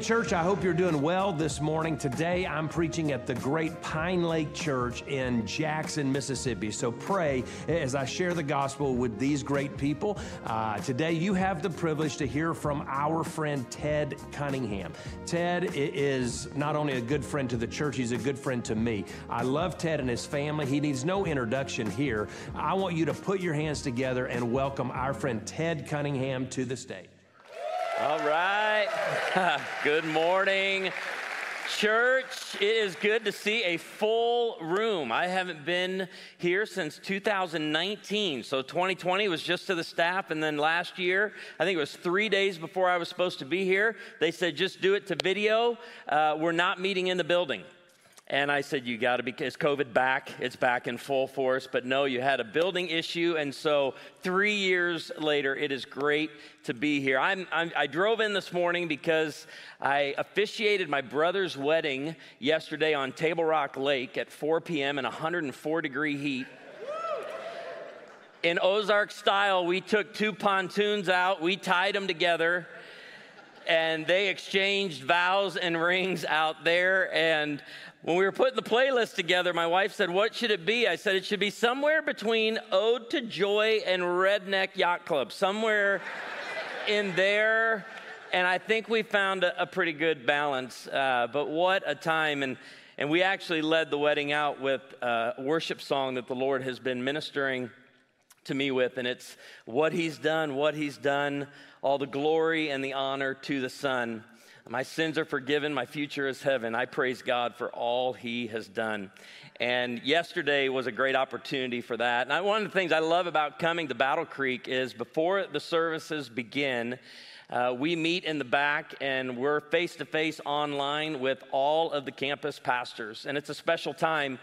Church, I hope you're doing well this morning. Today, I'm preaching at the Great Pine Lake Church in Jackson, Mississippi. So pray as I share the gospel with these great people. Uh, today, you have the privilege to hear from our friend Ted Cunningham. Ted is not only a good friend to the church, he's a good friend to me. I love Ted and his family. He needs no introduction here. I want you to put your hands together and welcome our friend Ted Cunningham to the stage. All right. good morning, church. It is good to see a full room. I haven't been here since 2019. So 2020 was just to the staff. And then last year, I think it was three days before I was supposed to be here, they said, just do it to video. Uh, we're not meeting in the building. And I said, You got to be, is COVID back? It's back in full force. But no, you had a building issue. And so three years later, it is great to be here. I'm, I'm, i drove in this morning because I officiated my brother's wedding yesterday on Table Rock Lake at 4 p.m. in 104 degree heat. In Ozark style, we took two pontoons out, we tied them together and they exchanged vows and rings out there. And when we were putting the playlist together, my wife said, What should it be? I said, It should be somewhere between Ode to Joy and Redneck Yacht Club, somewhere in there. And I think we found a, a pretty good balance. Uh, but what a time. And, and we actually led the wedding out with a worship song that the Lord has been ministering to me with. And it's what He's done, what He's done, all the glory and the honor to the Son. My sins are forgiven. My future is heaven. I praise God for all He has done. And yesterday was a great opportunity for that. And one of the things I love about coming to Battle Creek is before the services begin, uh, we meet in the back and we're face to face online with all of the campus pastors. And it's a special time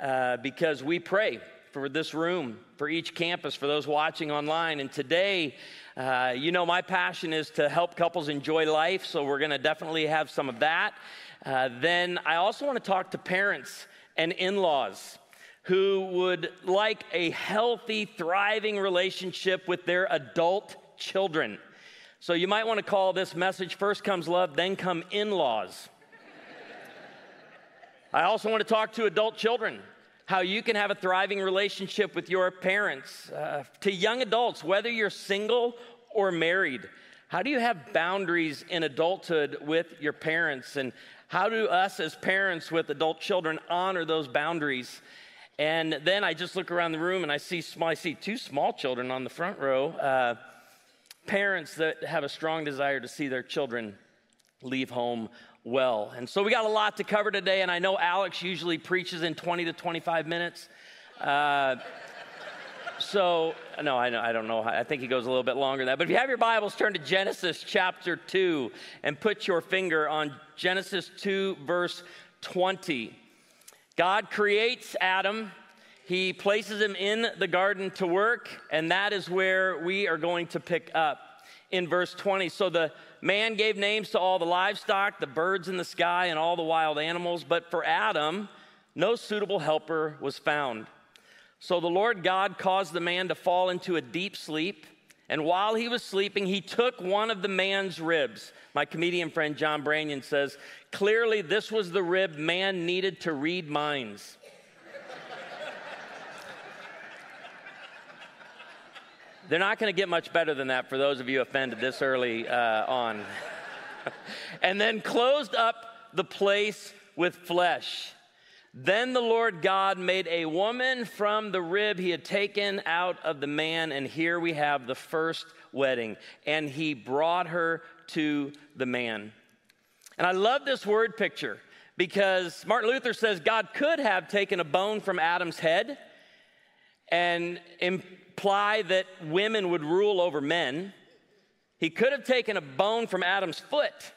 uh, because we pray for this room, for each campus, for those watching online. And today, uh, you know, my passion is to help couples enjoy life, so we're going to definitely have some of that. Uh, then I also want to talk to parents and in laws who would like a healthy, thriving relationship with their adult children. So you might want to call this message First Comes Love, Then Come In Laws. I also want to talk to adult children how you can have a thriving relationship with your parents. Uh, to young adults, whether you're single or married, how do you have boundaries in adulthood with your parents? And how do us as parents with adult children honor those boundaries? And then I just look around the room and I see I see two small children on the front row, uh, parents that have a strong desire to see their children leave home well. And so we got a lot to cover today, and I know Alex usually preaches in 20 to 25 minutes. Uh, so, no, I, I don't know. I think he goes a little bit longer than that. But if you have your Bibles, turn to Genesis chapter 2 and put your finger on Genesis 2, verse 20. God creates Adam. He places him in the garden to work, and that is where we are going to pick up in verse 20. So the man gave names to all the livestock, the birds in the sky, and all the wild animals, but for Adam, no suitable helper was found. So the Lord God caused the man to fall into a deep sleep. And while he was sleeping, he took one of the man's ribs. My comedian friend John Branyan says, clearly, this was the rib man needed to read minds. They're not going to get much better than that for those of you offended this early uh, on. and then closed up the place with flesh. Then the Lord God made a woman from the rib he had taken out of the man, and here we have the first wedding. And he brought her to the man. And I love this word picture because Martin Luther says God could have taken a bone from Adam's head and imply that women would rule over men. He could have taken a bone from Adam's foot,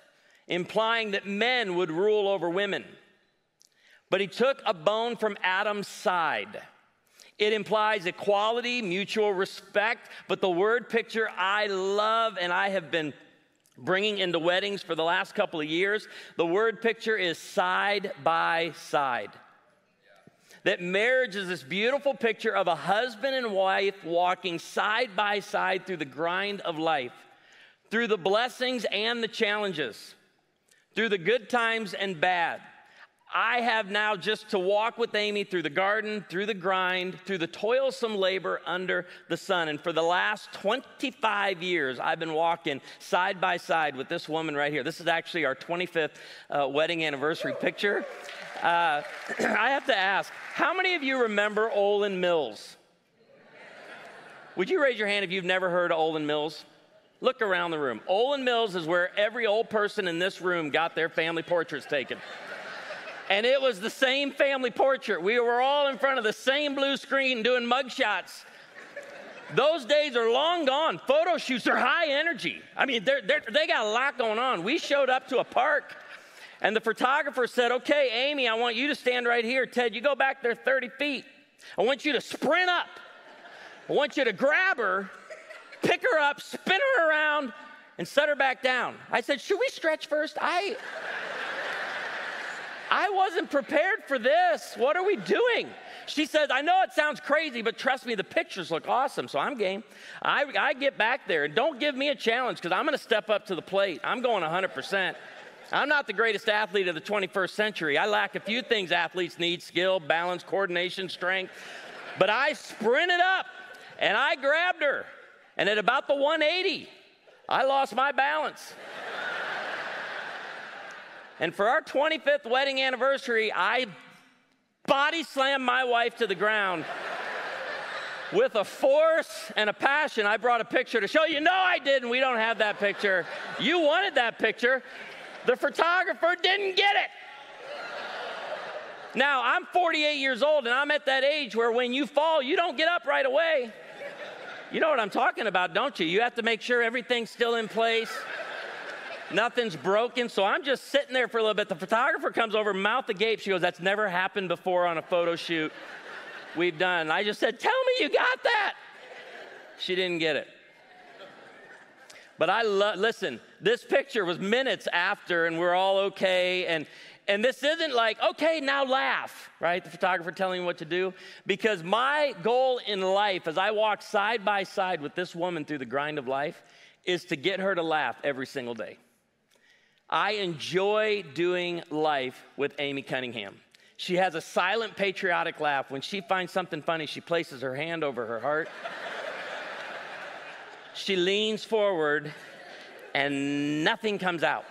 implying that men would rule over women. But he took a bone from Adam's side. It implies equality, mutual respect, but the word picture I love and I have been bringing into weddings for the last couple of years, the word picture is side by side that marriage is this beautiful picture of a husband and wife walking side by side through the grind of life, through the blessings and the challenges, through the good times and bad. I have now just to walk with Amy through the garden, through the grind, through the toilsome labor under the sun. And for the last 25 years, I've been walking side by side with this woman right here. This is actually our 25th uh, wedding anniversary picture. Uh, I have to ask, how many of you remember Olan Mills? Would you raise your hand if you've never heard of Olan Mills? Look around the room. Olan Mills is where every old person in this room got their family portraits taken. And it was the same family portrait. We were all in front of the same blue screen doing mugshots. Those days are long gone. Photo shoots are high energy. I mean, they're, they're, they got a lot going on. We showed up to a park, and the photographer said, Okay, Amy, I want you to stand right here. Ted, you go back there 30 feet. I want you to sprint up. I want you to grab her, pick her up, spin her around, and set her back down. I said, Should we stretch first? I. I wasn't prepared for this. What are we doing? She says, I know it sounds crazy, but trust me, the pictures look awesome. So I'm game. I, I get back there and don't give me a challenge because I'm going to step up to the plate. I'm going 100%. I'm not the greatest athlete of the 21st century. I lack a few things athletes need skill, balance, coordination, strength. But I sprinted up and I grabbed her. And at about the 180, I lost my balance. And for our 25th wedding anniversary, I body slammed my wife to the ground with a force and a passion. I brought a picture to show you. No, I didn't. We don't have that picture. You wanted that picture. The photographer didn't get it. Now, I'm 48 years old and I'm at that age where when you fall, you don't get up right away. You know what I'm talking about, don't you? You have to make sure everything's still in place. Nothing's broken. So I'm just sitting there for a little bit. The photographer comes over, mouth agape. She goes, That's never happened before on a photo shoot we've done. I just said, Tell me you got that. She didn't get it. But I love, listen, this picture was minutes after, and we're all okay. And, and this isn't like, okay, now laugh, right? The photographer telling me what to do. Because my goal in life, as I walk side by side with this woman through the grind of life, is to get her to laugh every single day. I enjoy doing life with Amy Cunningham. She has a silent patriotic laugh. When she finds something funny, she places her hand over her heart. she leans forward and nothing comes out.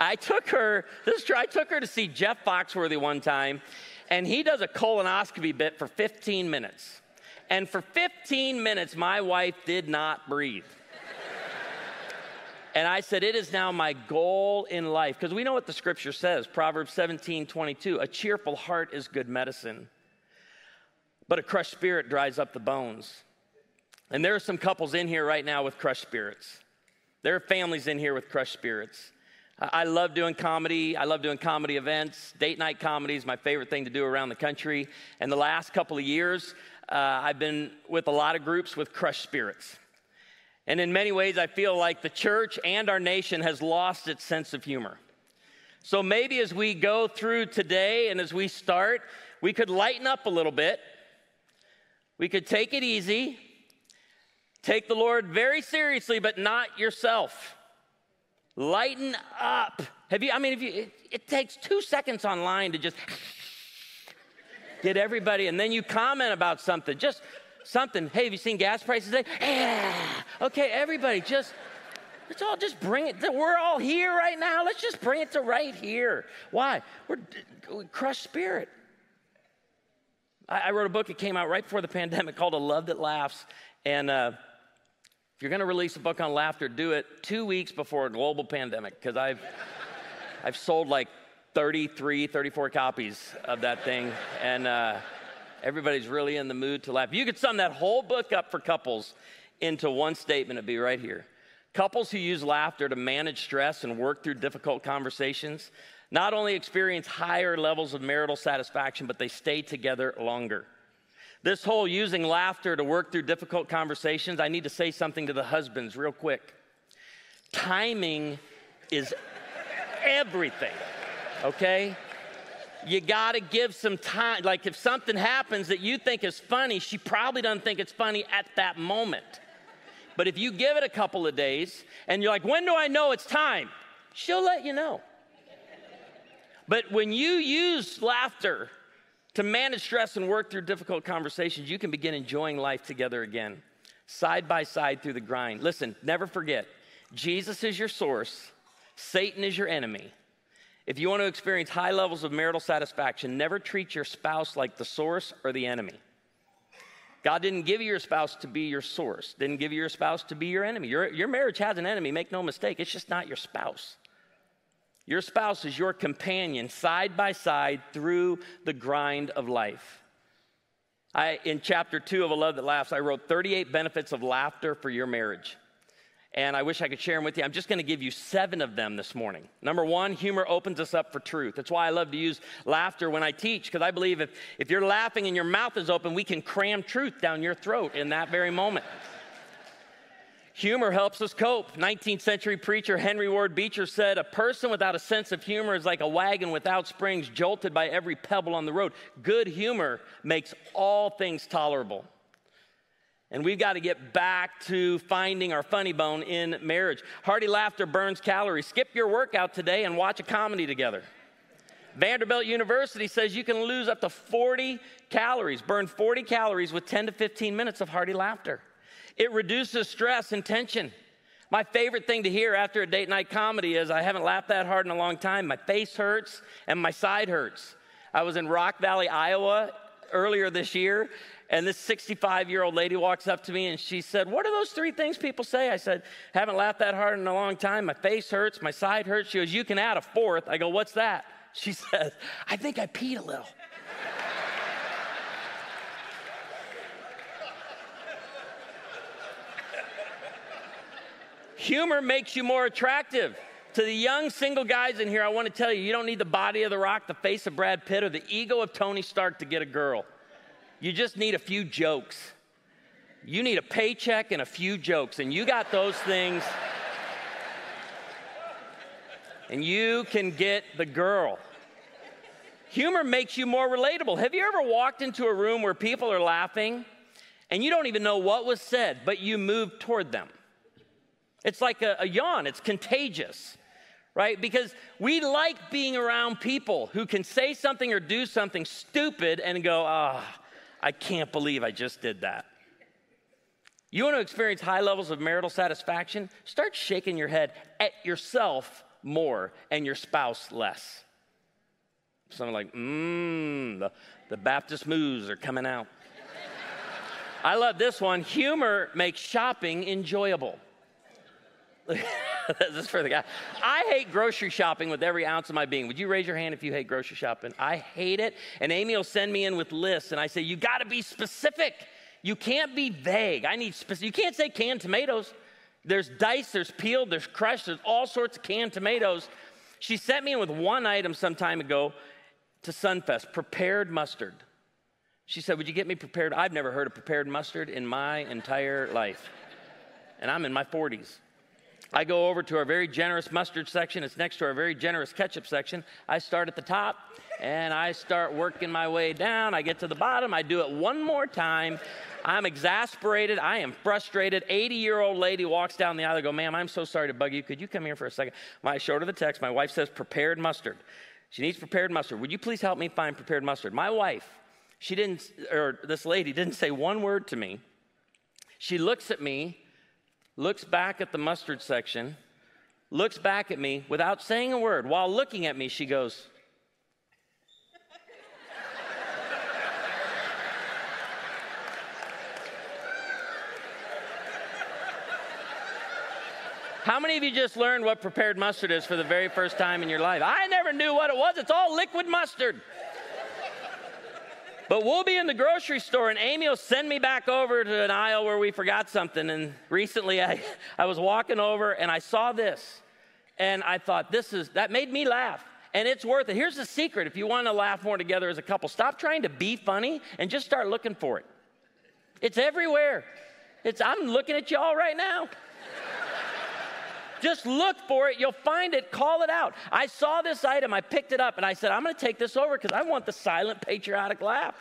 I took her, this is true, I took her to see Jeff Foxworthy one time, and he does a colonoscopy bit for 15 minutes. And for 15 minutes, my wife did not breathe. And I said, It is now my goal in life. Because we know what the scripture says Proverbs 17 22. A cheerful heart is good medicine, but a crushed spirit dries up the bones. And there are some couples in here right now with crushed spirits. There are families in here with crushed spirits. I love doing comedy. I love doing comedy events. Date night comedy is my favorite thing to do around the country. And the last couple of years, uh, I've been with a lot of groups with crushed spirits. And in many ways, I feel like the church and our nation has lost its sense of humor. So maybe as we go through today and as we start, we could lighten up a little bit. We could take it easy, take the Lord very seriously, but not yourself. Lighten up. Have you, I mean, if you, it, it takes two seconds online to just get everybody, and then you comment about something. Just something. Hey, have you seen gas prices today? Okay, everybody, just let's all just bring it. We're all here right now. Let's just bring it to right here. Why? We're we crushed spirit. I, I, wrote a book. that came out right before the pandemic called "A Love That Laughs," and. Uh, if you're going to release a book on laughter, do it two weeks before a global pandemic because I've, I've sold like 33, 34 copies of that thing. And uh, Everybody's really in the mood to laugh. You could sum that whole book up for couples into one statement, it'd be right here. Couples who use laughter to manage stress and work through difficult conversations not only experience higher levels of marital satisfaction, but they stay together longer. This whole using laughter to work through difficult conversations, I need to say something to the husbands real quick. Timing is everything, okay? You got to give some time. Like if something happens that you think is funny, she probably doesn't think it's funny at that moment. But if you give it a couple of days and you're like, when do I know it's time? she'll let you know. But when you use laughter to manage stress and work through difficult conversations, you can begin enjoying life together again, side by side through the grind. Listen, never forget Jesus is your source, Satan is your enemy. If you want to experience high levels of marital satisfaction, never treat your spouse like the source or the enemy. God didn't give you your spouse to be your source, didn't give you your spouse to be your enemy. Your, your marriage has an enemy, make no mistake, it's just not your spouse. Your spouse is your companion side by side through the grind of life. I, in chapter two of A Love That Laughs, I wrote 38 benefits of laughter for your marriage. And I wish I could share them with you. I'm just going to give you seven of them this morning. Number one, humor opens us up for truth. That's why I love to use laughter when I teach, because I believe if, if you're laughing and your mouth is open, we can cram truth down your throat in that very moment. Humor helps us cope. 19th century preacher Henry Ward Beecher said, A person without a sense of humor is like a wagon without springs, jolted by every pebble on the road. Good humor makes all things tolerable. And we've got to get back to finding our funny bone in marriage. Hearty laughter burns calories. Skip your workout today and watch a comedy together. Vanderbilt University says you can lose up to 40 calories, burn 40 calories with 10 to 15 minutes of hearty laughter. It reduces stress and tension. My favorite thing to hear after a date night comedy is I haven't laughed that hard in a long time. My face hurts and my side hurts. I was in Rock Valley, Iowa earlier this year, and this 65 year old lady walks up to me and she said, What are those three things people say? I said, Haven't laughed that hard in a long time. My face hurts, my side hurts. She goes, You can add a fourth. I go, What's that? She says, I think I peed a little. Humor makes you more attractive. To the young single guys in here, I want to tell you, you don't need the body of The Rock, the face of Brad Pitt, or the ego of Tony Stark to get a girl. You just need a few jokes. You need a paycheck and a few jokes, and you got those things. And you can get the girl. Humor makes you more relatable. Have you ever walked into a room where people are laughing and you don't even know what was said, but you move toward them? It's like a, a yawn, it's contagious, right? Because we like being around people who can say something or do something stupid and go, ah, oh, I can't believe I just did that. You want to experience high levels of marital satisfaction? Start shaking your head at yourself more and your spouse less. Something like, mmm, the, the Baptist moves are coming out. I love this one. Humor makes shopping enjoyable. this is for the guy. I hate grocery shopping with every ounce of my being. Would you raise your hand if you hate grocery shopping? I hate it. And Amy will send me in with lists, and I say, You got to be specific. You can't be vague. I need specific. You can't say canned tomatoes. There's diced, there's peeled, there's crushed, there's all sorts of canned tomatoes. She sent me in with one item some time ago to Sunfest prepared mustard. She said, Would you get me prepared? I've never heard of prepared mustard in my entire life. And I'm in my 40s. I go over to our very generous mustard section. It's next to our very generous ketchup section. I start at the top and I start working my way down. I get to the bottom. I do it one more time. I'm exasperated. I am frustrated. 80 year old lady walks down the aisle. I go, ma'am, I'm so sorry to bug you. Could you come here for a second? I showed her the text. My wife says prepared mustard. She needs prepared mustard. Would you please help me find prepared mustard? My wife, she didn't, or this lady didn't say one word to me. She looks at me looks back at the mustard section, looks back at me without saying a word. While looking at me, she goes, How many of you just learned what prepared mustard is for the very first time in your life? I never knew what it was. It's all liquid mustard. But we'll be in the grocery store, and Amy will send me back over to an aisle where we forgot something. And recently, I, I was walking over and I saw this, and I thought, this is, that made me laugh. And it's worth it. Here's the secret if you want to laugh more together as a couple, stop trying to be funny and just start looking for it. It's everywhere. It's, I'm looking at y'all right now. Just look for it. You'll find it. Call it out. I saw this item. I picked it up and I said, I'm going to take this over because I want the silent patriotic laugh.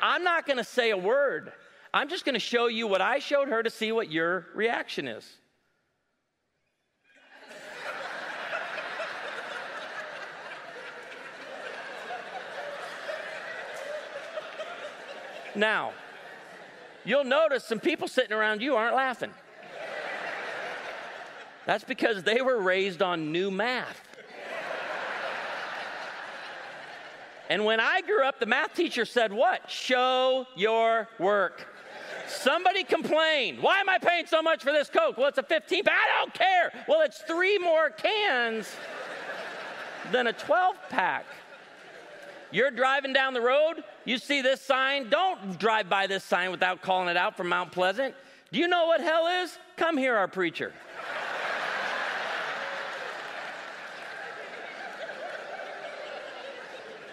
I'm not going to say a word. I'm just going to show you what I showed her to see what your reaction is. now, you'll notice some people sitting around you aren't laughing. That's because they were raised on new math. And when I grew up, the math teacher said, What? Show your work. Somebody complained. Why am I paying so much for this Coke? Well, it's a 15 pack. I don't care. Well, it's three more cans than a 12 pack. You're driving down the road, you see this sign. Don't drive by this sign without calling it out from Mount Pleasant. Do you know what hell is? Come here, our preacher.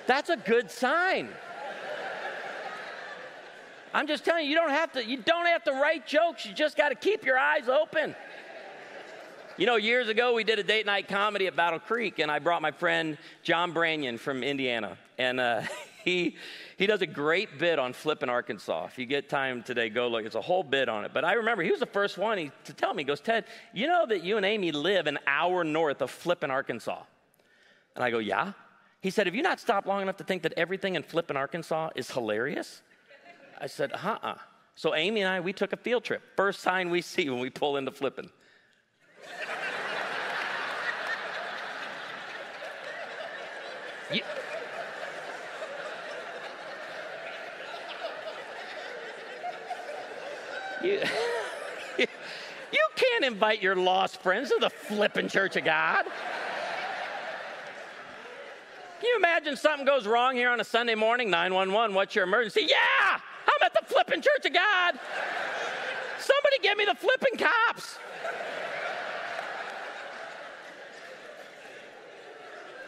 That's a good sign. I'm just telling you, you don't have to, you don't have to write jokes. You just got to keep your eyes open. You know, years ago we did a date night comedy at Battle Creek, and I brought my friend John Branyan from Indiana, and uh, he he does a great bit on Flippin Arkansas. If you get time today, go look. It's a whole bit on it. But I remember he was the first one he, to tell me. He goes, Ted, you know that you and Amy live an hour north of Flippin Arkansas. And I go, yeah. He said, Have you not stopped long enough to think that everything in Flippin, Arkansas is hilarious? I said, Uh uh. So Amy and I, we took a field trip. First sign we see when we pull into Flippin. you, you, you can't invite your lost friends to the flippin' Church of God. Can you imagine something goes wrong here on a Sunday morning? 911, what's your emergency? Yeah, I'm at the flipping Church of God. Somebody give me the flipping cops.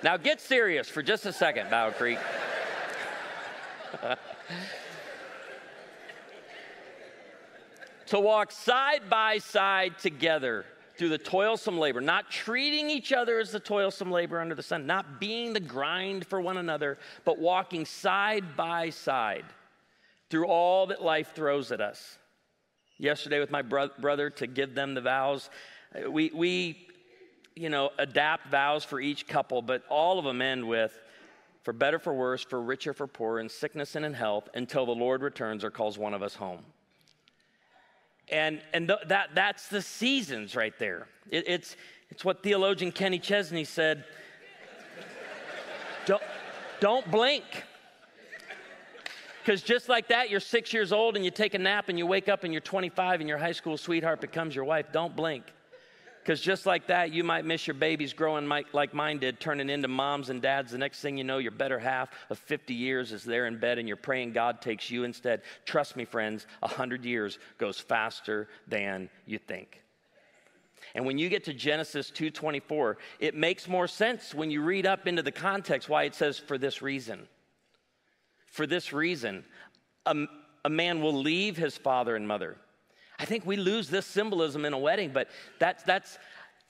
Now get serious for just a second, Battle Creek. to walk side by side together through the toilsome labor, not treating each other as the toilsome labor under the sun, not being the grind for one another, but walking side by side through all that life throws at us. Yesterday, with my bro- brother, to give them the vows, uh, we, we, you know, adapt vows for each couple, but all of them end with, for better, for worse, for richer, for poorer, in sickness and in health, until the Lord returns or calls one of us home. And, and th- that, that's the seasons right there. It, it's, it's what theologian Kenny Chesney said don't, don't blink. Because just like that, you're six years old and you take a nap and you wake up and you're 25 and your high school sweetheart becomes your wife. Don't blink. Because just like that, you might miss your babies growing like mine did, turning into moms and dads. The next thing you know, your better half of 50 years is there in bed and you're praying God takes you instead. Trust me, friends, 100 years goes faster than you think. And when you get to Genesis 2:24, it makes more sense when you read up into the context why it says for this reason. For this reason, a, a man will leave his father and mother I think we lose this symbolism in a wedding, but that's, that's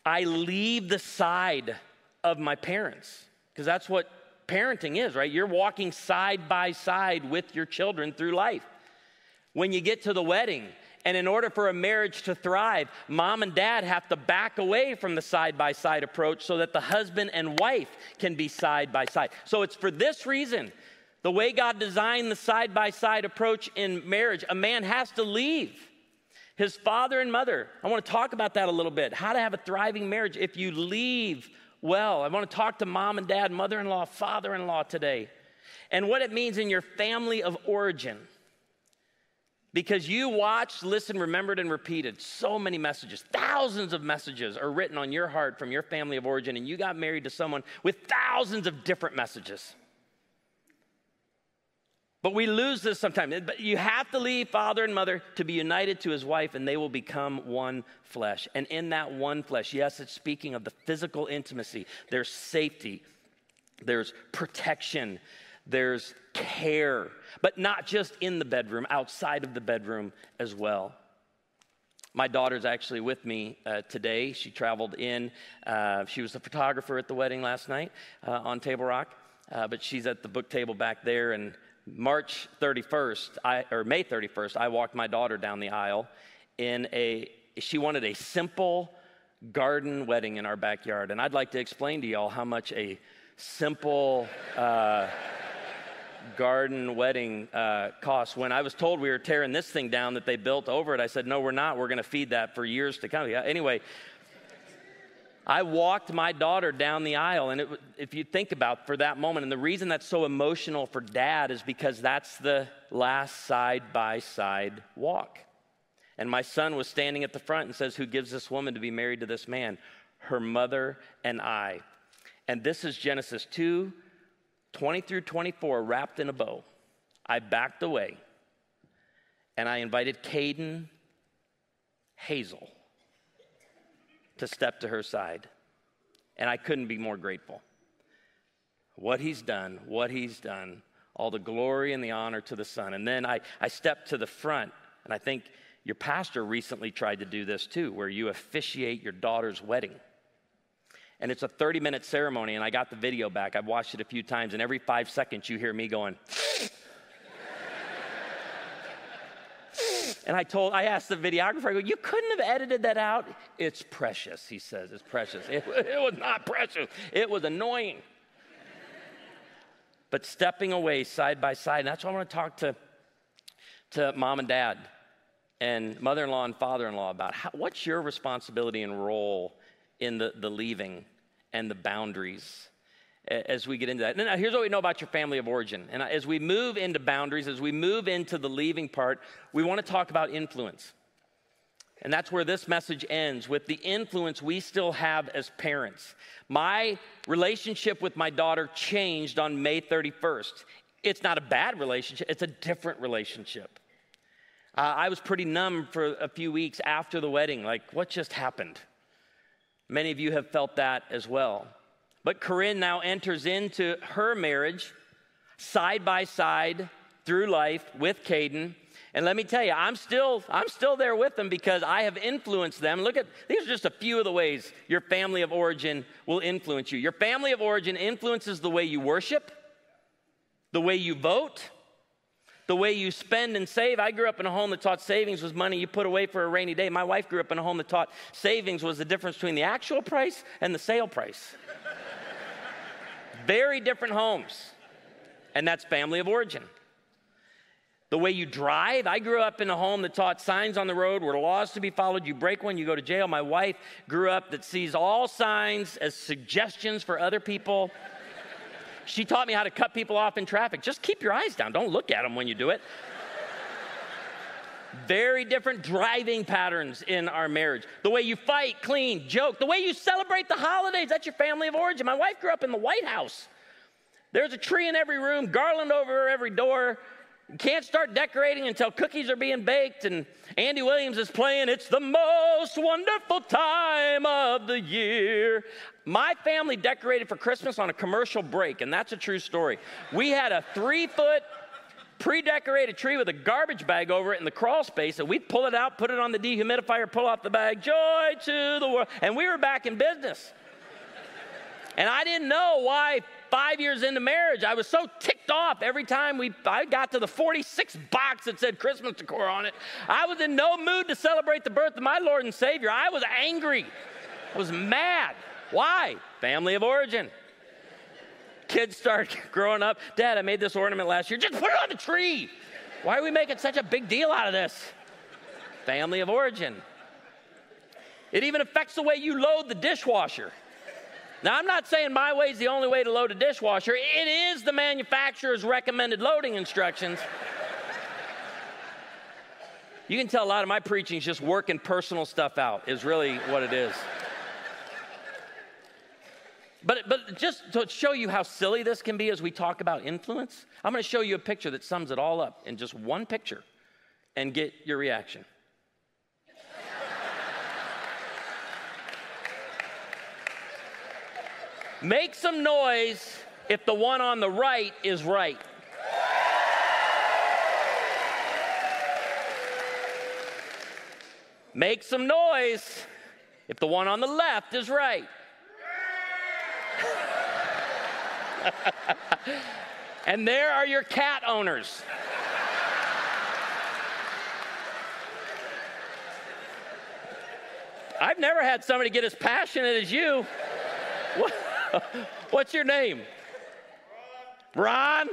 I leave the side of my parents, because that's what parenting is, right? You're walking side by side with your children through life. When you get to the wedding, and in order for a marriage to thrive, mom and dad have to back away from the side by side approach so that the husband and wife can be side by side. So it's for this reason, the way God designed the side by side approach in marriage, a man has to leave his father and mother. I want to talk about that a little bit. How to have a thriving marriage if you leave well. I want to talk to mom and dad, mother in law, father in law today, and what it means in your family of origin. Because you watched, listened, remembered, and repeated so many messages. Thousands of messages are written on your heart from your family of origin, and you got married to someone with thousands of different messages. But we lose this sometimes. But you have to leave father and mother to be united to his wife, and they will become one flesh. And in that one flesh, yes, it's speaking of the physical intimacy, there's safety, there's protection, there's care, but not just in the bedroom, outside of the bedroom as well. My daughter's actually with me uh, today. She traveled in. Uh, she was the photographer at the wedding last night uh, on Table Rock, uh, but she's at the book table back there, and March 31st, I, or May 31st, I walked my daughter down the aisle in a, she wanted a simple garden wedding in our backyard. And I'd like to explain to y'all how much a simple uh, garden wedding uh, costs. When I was told we were tearing this thing down that they built over it, I said, No, we're not. We're going to feed that for years to come. Yeah, anyway, I walked my daughter down the aisle, and it, if you think about for that moment, and the reason that's so emotional for dad is because that's the last side by side walk. And my son was standing at the front and says, Who gives this woman to be married to this man? Her mother and I. And this is Genesis 2 20 through 24, wrapped in a bow. I backed away and I invited Caden Hazel to step to her side. And I couldn't be more grateful. What he's done, what he's done, all the glory and the honor to the Son. And then I, I stepped to the front, and I think your pastor recently tried to do this too, where you officiate your daughter's wedding. And it's a 30 minute ceremony, and I got the video back. I've watched it a few times, and every five seconds you hear me going, And I told, I asked the videographer, I go, you couldn't have edited that out? It's precious, he says. It's precious. It, it was not precious, it was annoying. but stepping away side by side, and that's why I want to talk to, to mom and dad and mother in law and father in law about how, what's your responsibility and role in the, the leaving and the boundaries as we get into that. Now, here's what we know about your family of origin. And as we move into boundaries, as we move into the leaving part, we want to talk about influence. And that's where this message ends with the influence we still have as parents. My relationship with my daughter changed on May 31st. It's not a bad relationship, it's a different relationship. Uh, I was pretty numb for a few weeks after the wedding, like, what just happened? Many of you have felt that as well. But Corinne now enters into her marriage side by side through life with Caden. And let me tell you, I'm still, I'm still there with them because I have influenced them. Look at these are just a few of the ways your family of origin will influence you. Your family of origin influences the way you worship, the way you vote, the way you spend and save. I grew up in a home that taught savings was money you put away for a rainy day. My wife grew up in a home that taught savings was the difference between the actual price and the sale price. Very different homes. And that's family of origin. The way you drive, I grew up in a home that taught signs on the road were laws to be followed. You break one, you go to jail. My wife grew up that sees all signs as suggestions for other people. she taught me how to cut people off in traffic. Just keep your eyes down, don't look at them when you do it. Very different driving patterns in our marriage. The way you fight, clean, joke, the way you celebrate the holidays, that's your family of origin. My wife grew up in the White House. There's a tree in every room, garland over every door. You can't start decorating until cookies are being baked, and Andy Williams is playing It's the Most Wonderful Time of the Year. My family decorated for Christmas on a commercial break, and that's a true story. We had a three foot pre-decorated tree with a garbage bag over it in the crawl space, and we'd pull it out, put it on the dehumidifier, pull off the bag, joy to the world, and we were back in business. and I didn't know why five years into marriage, I was so ticked off every time we I got to the 46 box that said Christmas decor on it. I was in no mood to celebrate the birth of my Lord and Savior. I was angry. I was mad. Why? Family of origin kids start growing up, Dad, I made this ornament last year. Just put it on the tree. Why are we making such a big deal out of this? Family of origin. It even affects the way you load the dishwasher. Now, I'm not saying my way is the only way to load a dishwasher. It is the manufacturer's recommended loading instructions. you can tell a lot of my preaching is just working personal stuff out, is really what it is. But, but just to show you how silly this can be as we talk about influence, I'm going to show you a picture that sums it all up in just one picture and get your reaction. Make some noise if the one on the right is right. Make some noise if the one on the left is right. and there are your cat owners. I've never had somebody get as passionate as you. What's your name? Ron.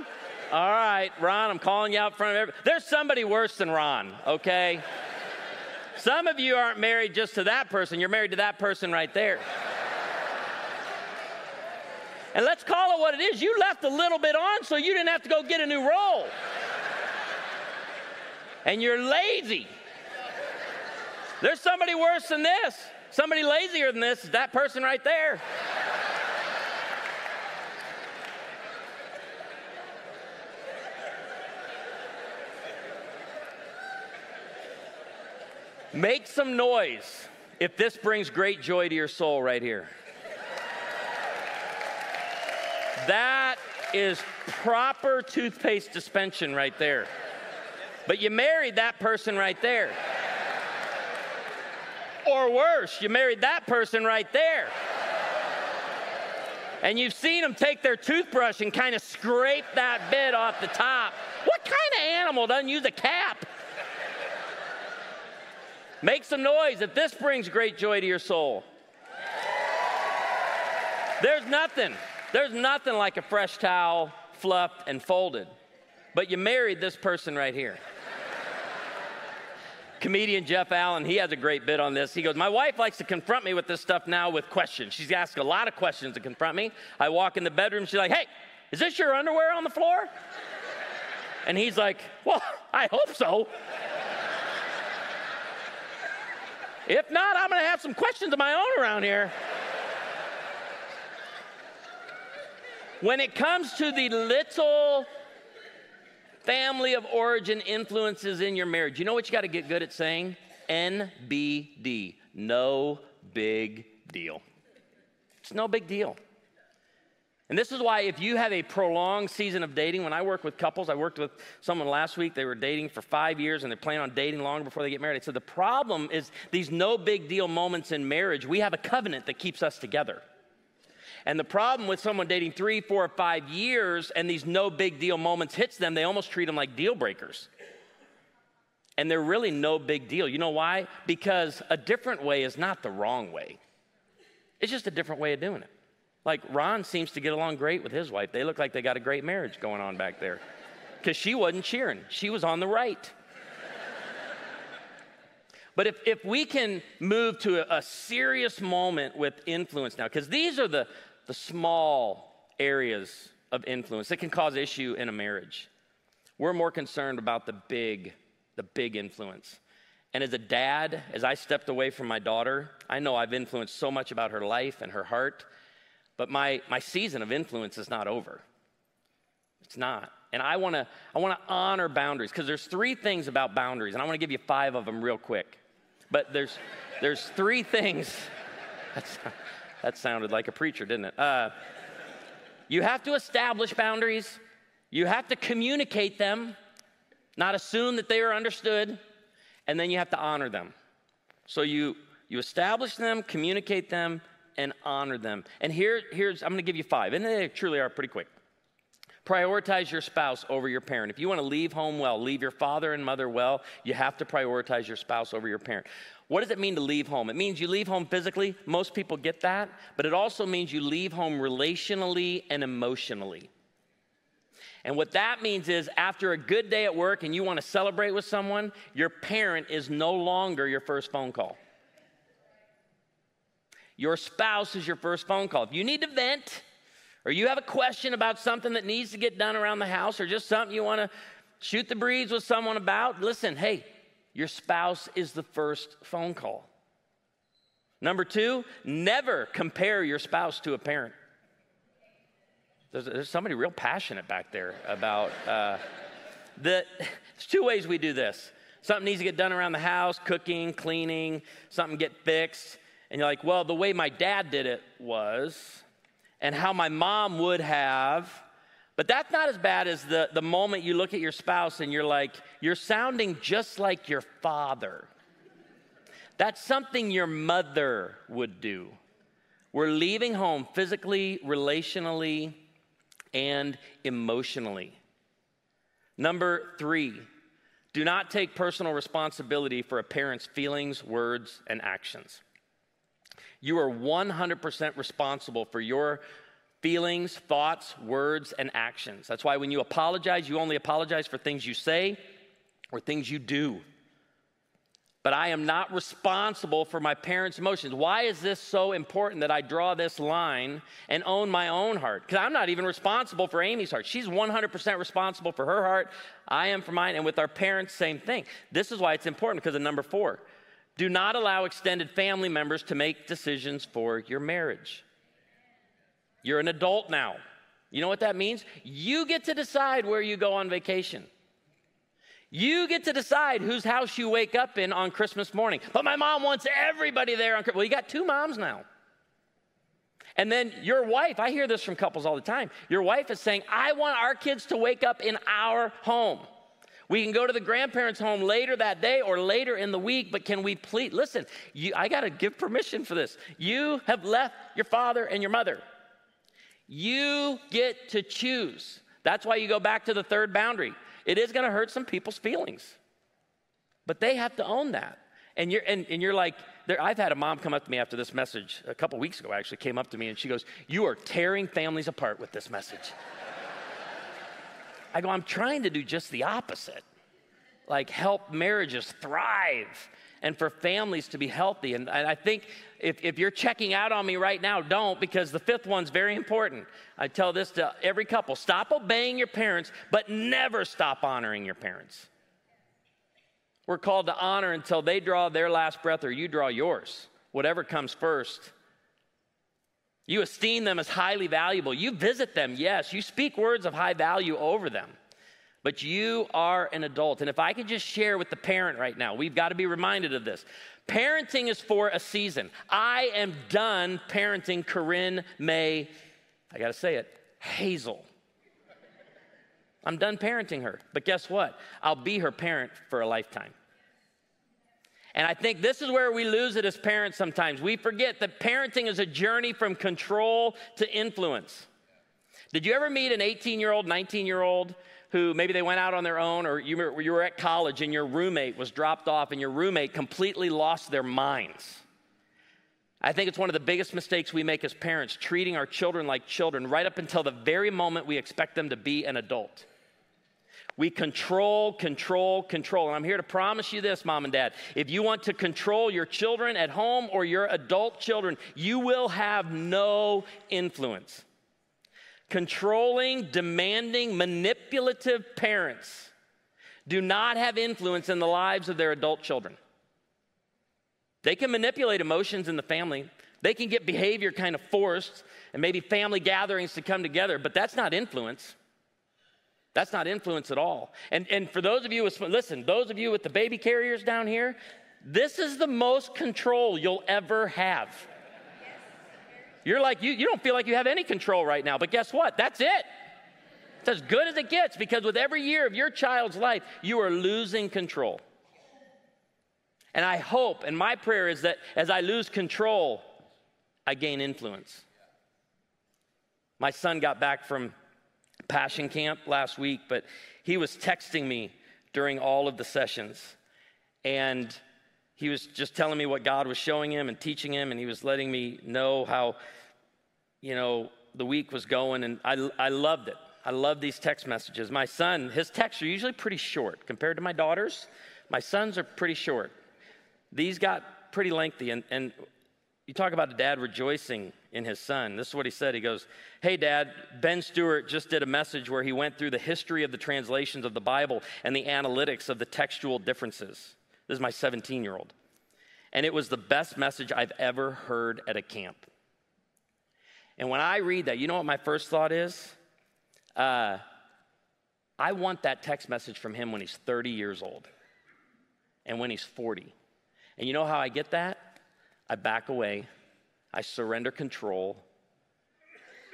All right, Ron, I'm calling you out in front of everybody. There's somebody worse than Ron, okay? Some of you aren't married just to that person, you're married to that person right there. And let's call it what it is. You left a little bit on so you didn't have to go get a new roll. And you're lazy. There's somebody worse than this. Somebody lazier than this is that person right there. Make some noise if this brings great joy to your soul right here. That is proper toothpaste dispensing right there. But you married that person right there. Or worse, you married that person right there. And you've seen them take their toothbrush and kind of scrape that bit off the top. What kind of animal doesn't use a cap? Make some noise if this brings great joy to your soul. There's nothing, there's nothing like a fresh towel fluffed and folded. But you married this person right here. Comedian Jeff Allen, he has a great bit on this. He goes, My wife likes to confront me with this stuff now with questions. She's asked a lot of questions to confront me. I walk in the bedroom, she's like, Hey, is this your underwear on the floor? And he's like, Well, I hope so. If not, I'm to have some questions of my own around here. When it comes to the little family of origin influences in your marriage, you know what you got to get good at saying? NBD. No big deal. It's no big deal. And this is why, if you have a prolonged season of dating, when I work with couples, I worked with someone last week, they were dating for five years and they're planning on dating long before they get married. Said, The problem is these no big deal moments in marriage, we have a covenant that keeps us together. And the problem with someone dating three, four, or five years and these no big deal moments hits them, they almost treat them like deal breakers. And they're really no big deal. You know why? Because a different way is not the wrong way, it's just a different way of doing it. Like Ron seems to get along great with his wife. They look like they got a great marriage going on back there. Because she wasn't cheering, she was on the right. But if, if we can move to a, a serious moment with influence now, because these are the, the small areas of influence that can cause issue in a marriage. We're more concerned about the big, the big influence. And as a dad, as I stepped away from my daughter, I know I've influenced so much about her life and her heart but my, my season of influence is not over. It's not. And I want to I want to honor boundaries because there's three things about boundaries, and I want to give you five of them real quick. But there's there's three things. That's, that sounded like a preacher, didn't it? Uh, you have to establish boundaries. You have to communicate them, not assume that they are understood, and then you have to honor them. So you you establish them, communicate them, and honor them. And here, here's, I'm to give you five, and they truly are pretty quick. Prioritize your spouse over your parent. If you want to leave home well, leave your father and mother well, you have to prioritize your spouse over your parent. What does it mean to leave home? It means you leave home physically. Most people get that. But it also means you leave home relationally and emotionally. And what that means is after a good day at work and you want to celebrate with someone, your parent is no longer your first phone call. Your spouse is your first phone call. If you need to vent, or you have a question about something that needs to get done around the house, or just something you want to shoot the breeze with someone about, listen, hey, your spouse is the first phone call. Number two, never compare your spouse to a parent. There's, there's somebody real passionate back there about uh, the. There's two ways we do this. Something needs to get done around the house, cooking, cleaning, something get fixed. And you're like, well, the way my dad did it was, and how my mom would have. But that's not as bad as the, the moment you look at your spouse and you're like, you're sounding just like your father. That's something your mother would do. We're leaving home physically, relationally, and emotionally. Number three, do not take personal responsibility for a parent's feelings, words, and actions. You are 100% responsible for your feelings, thoughts, words, and actions. That's why when you apologize, you only apologize for things you say or things you do. But I am not responsible for my parents' emotions. Why is this so important that I draw this line and own my own heart? Because I'm not even responsible for Amy's heart. She's 100% responsible for her heart. I am for mine. And with our parents, same thing. This is why it's important because of number four. Do not allow extended family members to make decisions for your marriage. You're an adult now. You know what that means? You get to decide where you go on vacation. You get to decide whose house you wake up in on Christmas morning. But my mom wants everybody there on Christmas. Well, you got two moms now. And then your wife, I hear this from couples all the time. Your wife is saying, I want our kids to wake up in our home. We can go to the grandparents' home later that day or later in the week, but can we please listen? You, I got to give permission for this. You have left your father and your mother. You get to choose. That's why you go back to the third boundary. It is going to hurt some people's feelings, but they have to own that. And you're, and, and you're like, I've had a mom come up to me after this message a couple weeks ago, actually, came up to me and she goes, You are tearing families apart with this message. I go, I'm trying to do just the opposite. Like, help marriages thrive and for families to be healthy. And, and I think if, if you're checking out on me right now, don't, because the fifth one's very important. I tell this to every couple stop obeying your parents, but never stop honoring your parents. We're called to honor until they draw their last breath or you draw yours, whatever comes first. You esteem them as highly valuable. You visit them, yes. You speak words of high value over them but you are an adult. And if I could just share with the parent right now, we've got to be reminded of this. Parenting is for a season. I am done parenting Corinne May, I got to say it, Hazel. I'm done parenting her. But guess what? I'll be her parent for a lifetime. And I think this is where we lose it as parents sometimes. We forget that parenting is a journey from control to influence. Did you ever meet an 18 year old, 19 year old who maybe they went out on their own or you were, you were at college and your roommate was dropped off and your roommate completely lost their minds. I think it's one of the biggest mistakes we make as parents, treating our children like children right up until the very moment we expect them to be an adult. We control, control, control. And I'm here to promise you this, mom and dad. If you want to control your children at home or your adult children, you will have no influence. Controlling, demanding, manipulative parents do not have influence in the lives of their adult children. They can manipulate emotions in the family. They can get behavior kind of forced and maybe family gatherings to come together, but that's not influence. That's not influence at all. And, and for those of you, with, listen, those of you with the baby carriers down here, this is the most control you'll ever have. You're like, you, you don't feel like you have any control right now, but guess what? That's it. It's as good as it gets because with every year of your child's life, you are losing control. And I hope, and my prayer is that as I lose control, I gain influence. My son got back from Passion Camp last week, but he was texting me during all of the sessions. And he was just telling me what God was showing him and teaching him, and he was letting me know how, you know, the week was going, and I, I loved it. I love these text messages. My son, his texts are usually pretty short compared to my daughter's. My sons are pretty short. These got pretty lengthy, and, and you talk about a dad rejoicing in his son. This is what he said. He goes, Hey, dad, Ben Stuart just did a message where he went through the history of the translations of the Bible and the analytics of the textual differences. This is my 17 year old. And it was the best message I've ever heard at a camp. And when I read that, you know what my first thought is? Uh, I want that text message from him when he's 30 years old and when he's 40. And you know how I get that? I back away, I surrender control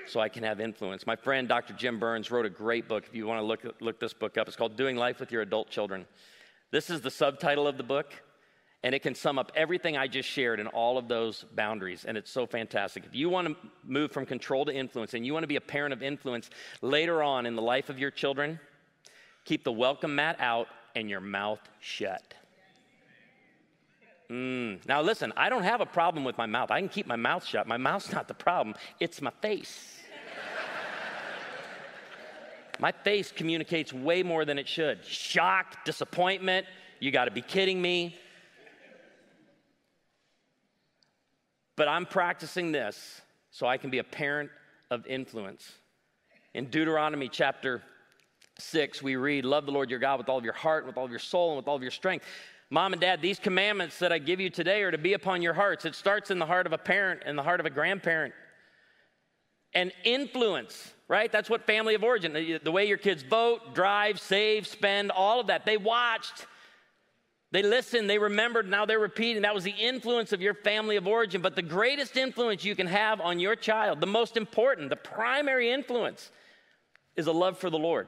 so I can have influence. My friend Dr. Jim Burns wrote a great book. If you want to look, look this book up, it's called Doing Life with Your Adult Children. This is the subtitle of the book, and it can sum up everything I just shared in all of those boundaries, and it's so fantastic. If you want to move from control to influence and you want to be a parent of influence later on in the life of your children, keep the welcome mat out and your mouth shut. Mm. Now, listen, I don't have a problem with my mouth. I can keep my mouth shut. My mouth's not the problem, it's my face. My face communicates way more than it should. Shock, disappointment, you got to be kidding me. But I'm practicing this so I can be a parent of influence. In Deuteronomy chapter 6, we read, Love the Lord your God with all of your heart, with all of your soul, and with all of your strength. Mom and dad, these commandments that I give you today are to be upon your hearts. It starts in the heart of a parent and the heart of a grandparent. And influence, right? That's what family of origin, the, way your kids vote, drive, save, spend, all of that. They watched they listened, they remembered, now they're repeating. That was the influence of your family of origin. But the greatest influence you can have on your child, the most important, the primary influence, is a love for the Lord.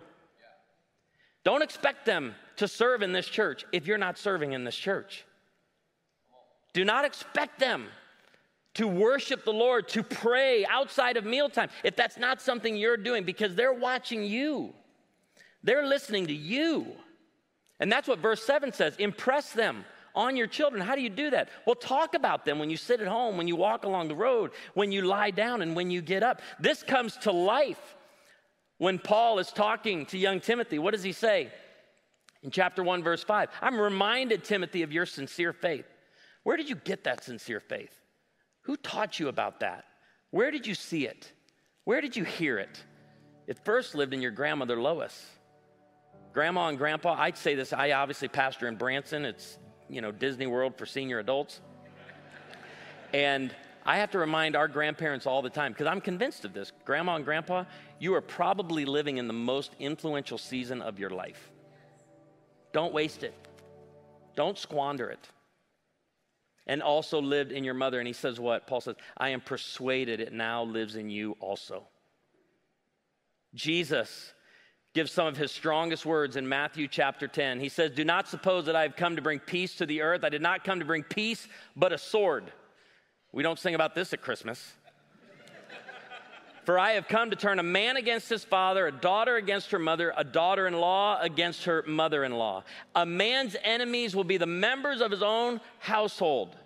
Don't expect them to serve in this church if you're not serving in this church. Do not expect them to worship the Lord, to pray outside of mealtime, if that's not something you're doing, because they're watching you, they're listening to you. And that's what verse 7 says impress them on your children. How do you do that? Well, talk about them when you sit at home, when you walk along the road, when you lie down, and when you get up. This comes to life when Paul is talking to young Timothy. What does he say? In chapter 1, verse 5, I'm reminded, Timothy, of your sincere faith. Where did you get that sincere faith? Who taught you about that? Where did you see it? Where did you hear it? It first lived in your grandmother Lois. Grandma and grandpa, I'd say this, I obviously pastor in Branson. It's, you know, Disney World for senior adults. And I have to remind our grandparents all the time, because I'm convinced of this. Grandma and grandpa, you are probably living in the most influential season of your life. Don't waste it, don't squander it. And also lived in your mother. And he says, What? Paul says, I am persuaded it now lives in you also. Jesus gives some of his strongest words in Matthew chapter 10. He says, Do not suppose that I have come to bring peace to the earth. I did not come to bring peace, but a sword. We don't sing about this at Christmas. For I have come to turn a man against his father, a daughter against her mother, a daughter in law against her mother in law. A man's enemies will be the members of his own household.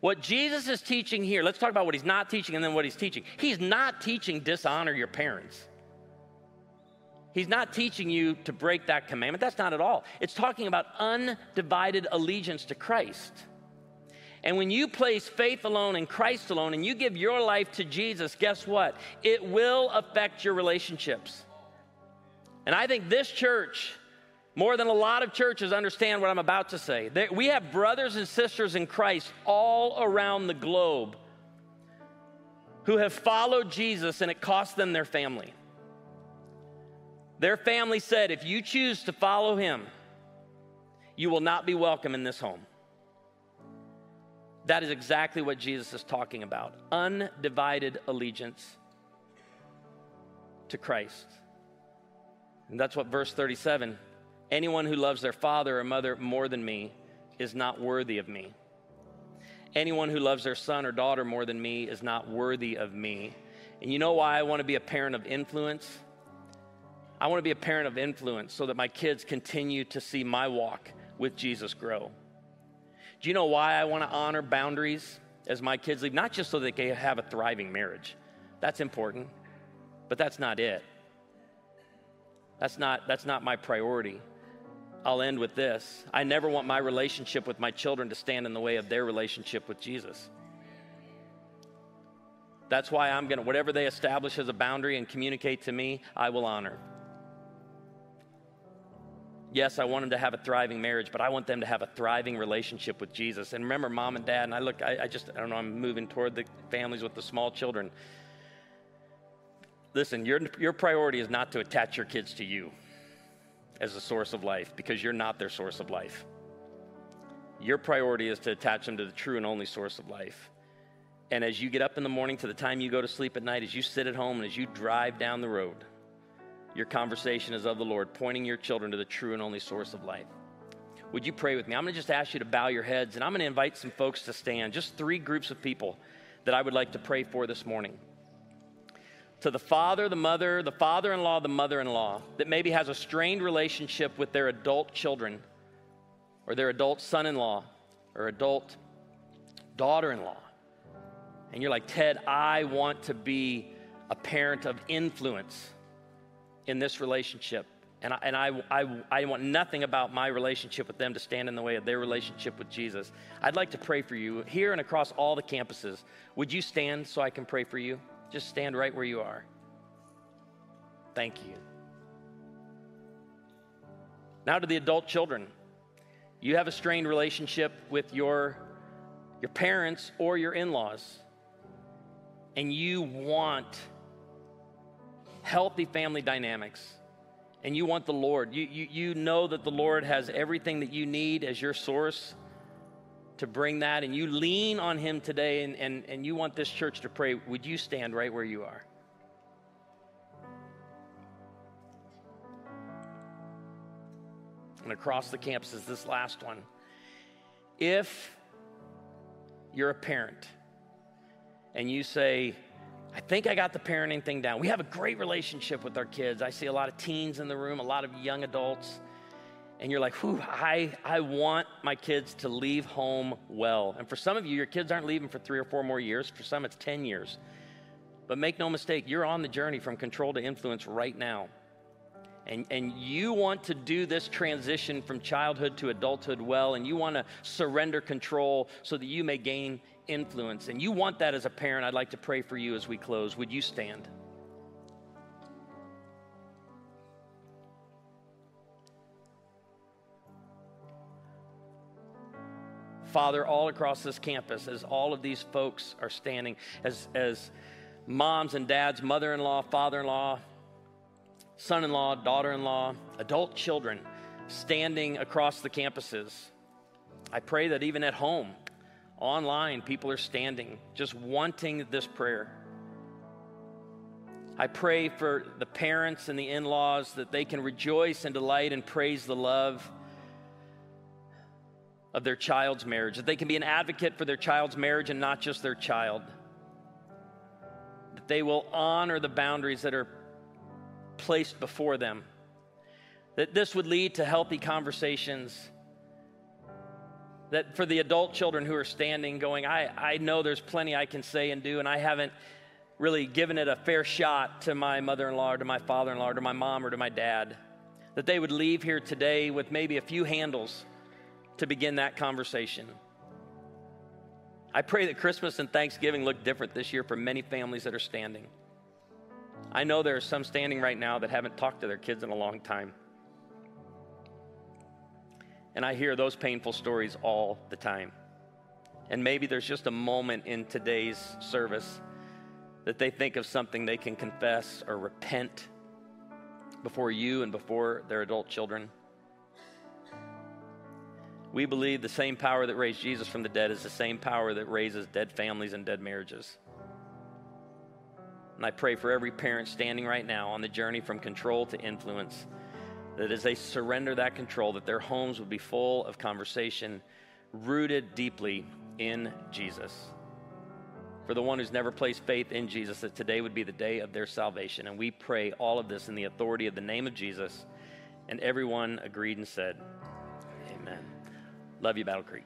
What Jesus is teaching here, let's talk about what he's not teaching and then what he's teaching. He's not teaching dishonor your parents. He's not teaching you to break that commandment. That's not at all. It's talking about undivided allegiance to Christ. And when you place faith alone in Christ alone and you give your life to Jesus, guess what? It will affect your relationships. And I think this church, more than a lot of churches, understand what I'm about to say. We have brothers and sisters in Christ all around the globe who have followed Jesus and it cost them their family. Their family said, if you choose to follow him, you will not be welcome in this home. That is exactly what Jesus is talking about undivided allegiance to Christ. And that's what verse 37 anyone who loves their father or mother more than me is not worthy of me. Anyone who loves their son or daughter more than me is not worthy of me. And you know why I want to be a parent of influence? I want to be a parent of influence so that my kids continue to see my walk with Jesus grow. Do you know why I want to honor boundaries as my kids leave? Not just so they can have a thriving marriage. That's important, but that's not it. That's not, that's not my priority. I'll end with this. I never want my relationship with my children to stand in the way of their relationship with Jesus. That's why I'm going to, whatever they establish as a boundary and communicate to me, I will honor. Yes, I want them to have a thriving marriage, but I want them to have a thriving relationship with Jesus. And remember, mom and dad, and I look, I, I just, I don't know, I'm moving toward the families with the small children. Listen, your, your priority is not to attach your kids to you as a source of life because you're not their source of life. Your priority is to attach them to the true and only source of life. And as you get up in the morning to the time you go to sleep at night, as you sit at home and as you drive down the road, your conversation is of the Lord, pointing your children to the true and only source of life. Would you pray with me? I'm going to just ask you to bow your heads and I'm going to invite some folks to stand, just three groups of people that I would like to pray for this morning. To the father, the mother, the father in law, the mother in law that maybe has a strained relationship with their adult children or their adult son in law or adult daughter in law. And you're like, Ted, I want to be a parent of influence in this relationship. And, I, and I, I, I want nothing about my relationship with them to stand in the way of their relationship with Jesus. I'd like to pray for you here and across all the campuses. Would you stand so I can pray for you? Just stand right where you are. Thank you. Now to the adult children. You have a strained relationship with your, your parents or your in laws, and you want healthy family dynamics and you want the Lord. You, you, you know that the Lord has everything that you need as your source to bring that, and you lean on Him today, and, and, and you want this church to pray, would you stand right where you are? And across the campus is this last one. If you're a parent and you say, I think I got the parenting thing down. We have a great relationship with our kids. I see a lot of teens in the room, a lot of young adults. And you're like, whew, I, I want my kids to leave home well. And for some of you, your kids aren't leaving for three or four more years. For some, it's 10 years. But make no mistake, you're on the journey from control to influence right now. And, and you want to do this transition from childhood to adulthood well, and you want to surrender control so that you may gain influence, and you want that as a parent, I'd like to pray for you as we close. Would you stand? Father, all across this campus, as all of these folks are standing, as, as moms and dads, mother in law, father in law, son in law, daughter in law, adult children standing across the campuses, I pray that even at home, Online, people are standing, just wanting this prayer. I pray for the parents and the in laws that they can rejoice and delight and praise the love of their child's marriage, that they can be an advocate for their child's marriage and not just their child, that they will honor the boundaries that are placed before them, that this would lead to healthy conversations that for the adult children who are standing going, I, I know there's plenty I can say and do, and I haven't really given it a fair shot to my mother in law or to my father in law or to my mom or to my dad, that they would leave here today with maybe a few handles to begin that conversation. I pray that Christmas and Thanksgiving look different this year for many families that are standing. I know there are some standing right now that haven't talked to their kids in a long time. And I hear those painful stories all the time. And maybe there's just a moment in today's service that they think of something they can confess or repent before you and before their adult children. We believe the same power that raised Jesus from the dead is the same power that raises dead families and dead marriages. And I pray for every parent standing right now on the journey from control to influence that as they surrender that control, that their homes would be full of conversation rooted deeply in Jesus. For the one who's never placed faith in Jesus, that today would be the day of their salvation. And we pray all of this in the authority of the name of Jesus. And everyone agreed and said, Amen. Love you, Battle Creek.